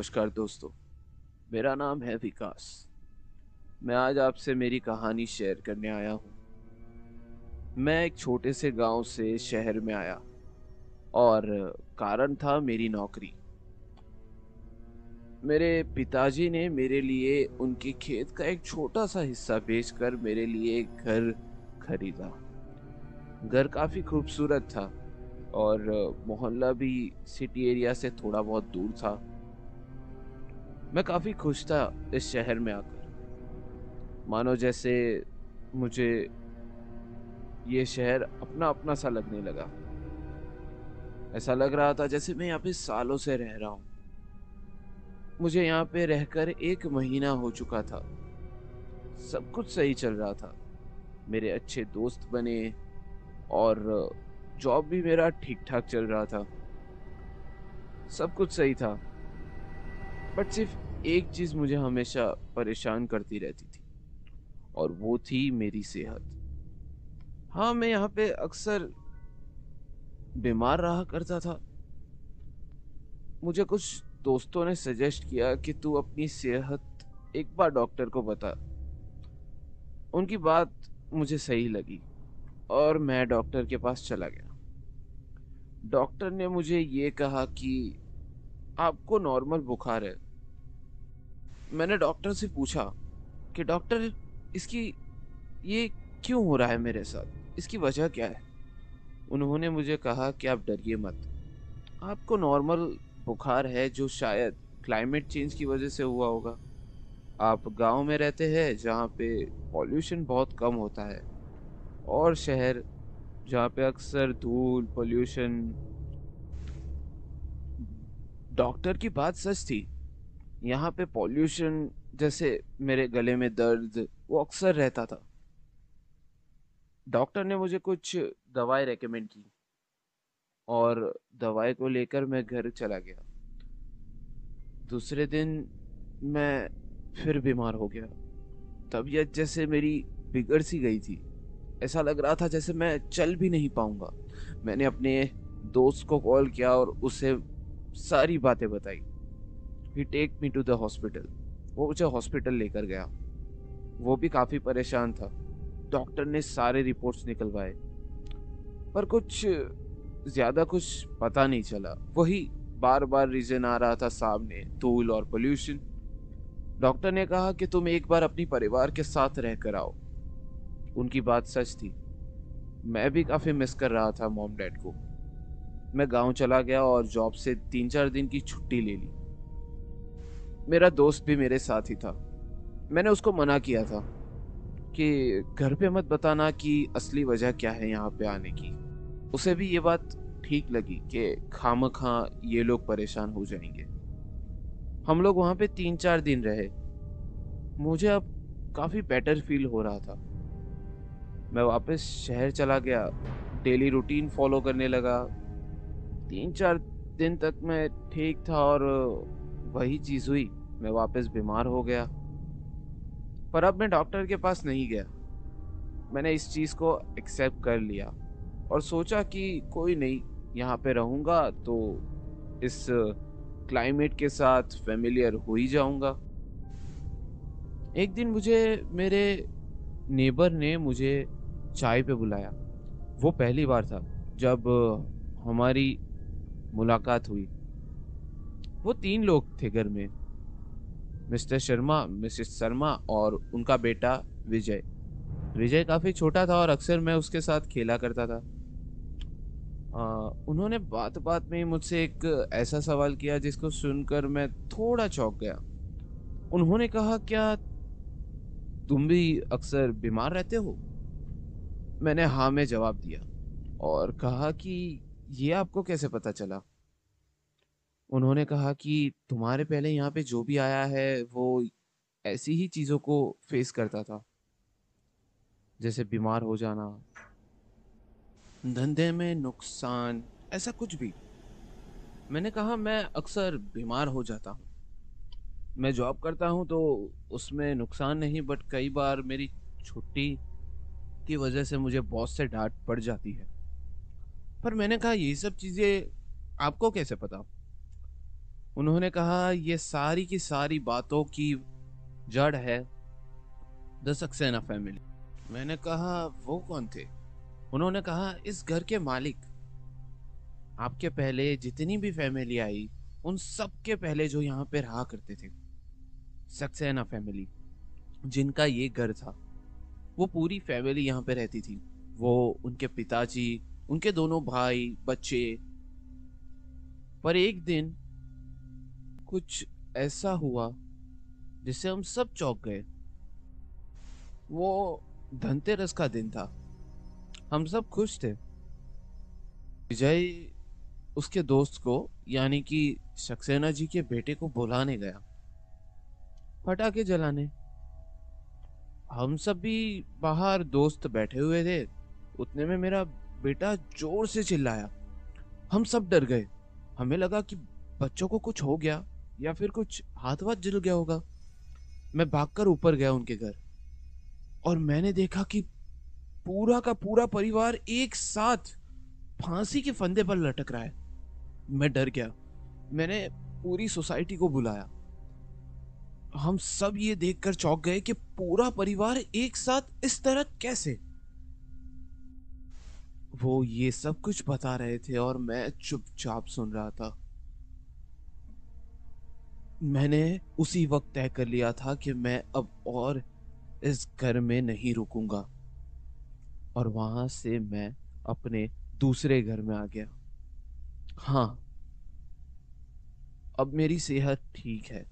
नमस्कार दोस्तों। मेरा नाम है विकास। मैं आज आपसे मेरी कहानी शेयर करने आया हूँ। मैं एक छोटे से गाँव से शहर में आया और कारण था मेरी नौकरी। मेरे पिताजी ने मेरे लिए उनके खेत का एक छोटा सा हिस्सा बेचकर मेरे लिए घर खरीदा। घर काफ़ी खूबसूरत था और मोहल्ला भी सिटी एरिया से थोड़ा बहुत दूर था। मैं काफ़ी खुश था इस शहर में आकर। मानो जैसे मुझे ये शहर अपना अपना सा लगने लगा। ऐसा लग रहा था जैसे मैं यहाँ पे सालों से रह रहा हूँ। मुझे यहाँ पे रहकर एक महीना हो चुका था। सब कुछ सही चल रहा था। मेरे अच्छे दोस्त बने और जॉब भी मेरा ठीक ठाक चल रहा था। सब कुछ सही था। बट सिर्फ़ एक चीज़ मुझे हमेशा परेशान करती रहती थी, और वो थी मेरी सेहत। हाँ मैं यहाँ पे अक्सर बीमार रहा करता था। मुझे कुछ दोस्तों ने सजेस्ट किया कि तू अपनी सेहत एक बार डॉक्टर को बता। उनकी बात मुझे सही लगी, और मैं डॉक्टर के पास चला गया। डॉक्टर ने मुझे ये कहा कि आपको नॉर्मल बुखार है। मैंने डॉक्टर से पूछा कि डॉक्टर इसकी, ये क्यों हो रहा है मेरे साथ? इसकी वजह क्या है? उन्होंने मुझे कहा कि, आप डरिए मत। आपको नॉर्मल बुखार है जो शायद क्लाइमेट चेंज की वजह से हुआ होगा। आप गाँव में रहते हैं जहाँ पे पॉल्यूशन बहुत कम होता है और शहर जहाँ पे अक्सर धूल पोल्यूशन डॉक्टर की बात सच थी। यहाँ पे पॉल्यूशन, जैसे मेरे गले में दर्द, वो अक्सर रहता था। डॉक्टर ने मुझे कुछ दवाई रेकमेंड की और दवाई को लेकर मैं घर चला गया। दूसरे दिन मैं फिर बीमार हो गया। तबीयत जैसे मेरी बिगड़ सी गई थी। ऐसा लग रहा था जैसे मैं चल भी नहीं पाऊँगा। मैंने अपने दोस्त को कॉल किया और उसे सारी बातें बताई। He take me to the hospital वो मुझे हॉस्पिटल लेकर गया। वो भी काफ़ी परेशान था। डॉक्टर ने सारे रिपोर्ट्स निकलवाए। पर कुछ ज़्यादा कुछ पता नहीं चला। वही बार बार रीजन आ रहा था सामने, धूल और पोल्यूशन डॉक्टर ने कहा कि तुम एक बार अपनी परिवार के साथ रहकर आओ। उनकी बात सच थी। मैं भी काफ़ी मिस कर रहा था मॉम डैड को। मैं गाँव चला गया और जॉब से तीन चार दिन की छुट्टी ले ली। मेरा दोस्त भी मेरे साथ ही था। मैंने उसको मना किया था कि घर पे मत बताना कि असली वजह क्या है यहाँ पे आने की। उसे भी ये बात ठीक लगी कि खाम खा ये लोग परेशान हो जाएँगे। हम लोग वहाँ पे तीन चार दिन रहे। मुझे अब काफ़ी बेटर फील हो रहा था। मैं वापस शहर चला गया। डेली रूटीन फॉलो करने लगा। तीन चार दिन तक मैं ठीक था और वही चीज़ हुई। मैं वापस बीमार हो गया। पर अब मैं डॉक्टर के पास नहीं गया। मैंने इस चीज़ को एक्सेप्ट कर लिया और सोचा कि कोई नहीं, यहाँ पे रहूँगा तो इस क्लाइमेट के साथ फेमिलियर हो ही जाऊँगा। एक दिन मुझे, मेरे नेबर ने मुझे चाय पे बुलाया। वो पहली बार था जब हमारी मुलाकात हुई। वो तीन लोग थे घर में मिस्टर शर्मा मिसेस शर्मा और उनका बेटा विजय। विजय काफ़ी छोटा था और अक्सर मैं उसके साथ खेला करता था। आ, उन्होंने बात बात में मुझसे एक ऐसा सवाल किया जिसको सुनकर मैं थोड़ा चौंक गया। उन्होंने कहा क्या तुम भी अक्सर बीमार रहते हो? मैंने हाँ में जवाब दिया और कहा कि ये आपको कैसे पता चला? उन्होंने कहा कि तुम्हारे पहले यहाँ पे जो भी आया है, वो ऐसी ही चीज़ों को फेस करता था। जैसे बीमार हो जाना, धंधे में नुकसान, ऐसा कुछ भी। मैंने कहा, मैं अक्सर बीमार हो जाता हूँ। मैं जॉब करता हूँ तो उसमें नुकसान नहीं बट कई बार मेरी छुट्टी की वजह से मुझे बॉस से डांट पड़ जाती है। पर मैंने कहा, ये सब चीज़ें आपको कैसे पता? उन्होंने कहा, ये सारी की सारी बातों की जड़ है द सक्सेना फैमिली। मैंने कहा, वो कौन थे? उन्होंने कहा, इस घर के मालिक। आपके पहले जितनी भी फैमिली आई, उन सब के पहले जो यहाँ पे रहा करते थे, सक्सेना फैमिली, जिनका ये घर था, वो पूरी फैमिली यहाँ पे रहती थी। वो उनके पिताजी उनके दोनों भाई, बच्चे। पर एक दिन कुछ ऐसा हुआ जिससे हम सब चौंक गए। वो धनतेरस का दिन था। हम सब खुश थे। विजय उसके दोस्त को, यानी कि सक्सेना जी के बेटे को बुलाने गया। पटाखे जलाने। हम सब भी बाहर दोस्त बैठे हुए थे। उतने में मेरा बेटा ज़ोर से चिल्लाया। हम सब डर गए। हमें लगा कि बच्चों को कुछ हो गया या फिर कुछ हाथ वाथ जल गया होगा। मैं भागकर ऊपर गया उनके घर और मैंने देखा कि पूरा का पूरा परिवार एक साथ फांसी के फंदे पर लटक रहा है। मैं डर गया। मैंने पूरी सोसाइटी को बुलाया। हम सब ये देखकर चौंक गए कि पूरा परिवार एक साथ इस तरह कैसे? वो ये सब कुछ बता रहे थे और मैं चुपचाप सुन रहा था। मैंने उसी वक्त तय कर लिया था कि मैं अब और इस घर में नहीं रुकूँगा। और वहाँ से मैं अपने दूसरे घर में आ गया। हाँ अब मेरी सेहत ठीक है,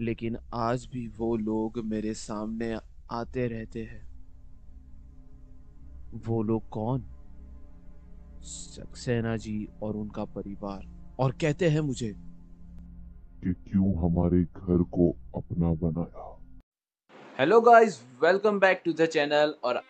लेकिन आज भी वो लोग मेरे सामने आते रहते हैं। वो लोग कौन? सक्सेना जी और उनका परिवार। और कहते हैं मुझे कि क्यों हमारे घर को अपना बनाया? Hello guys welcome back to the channel और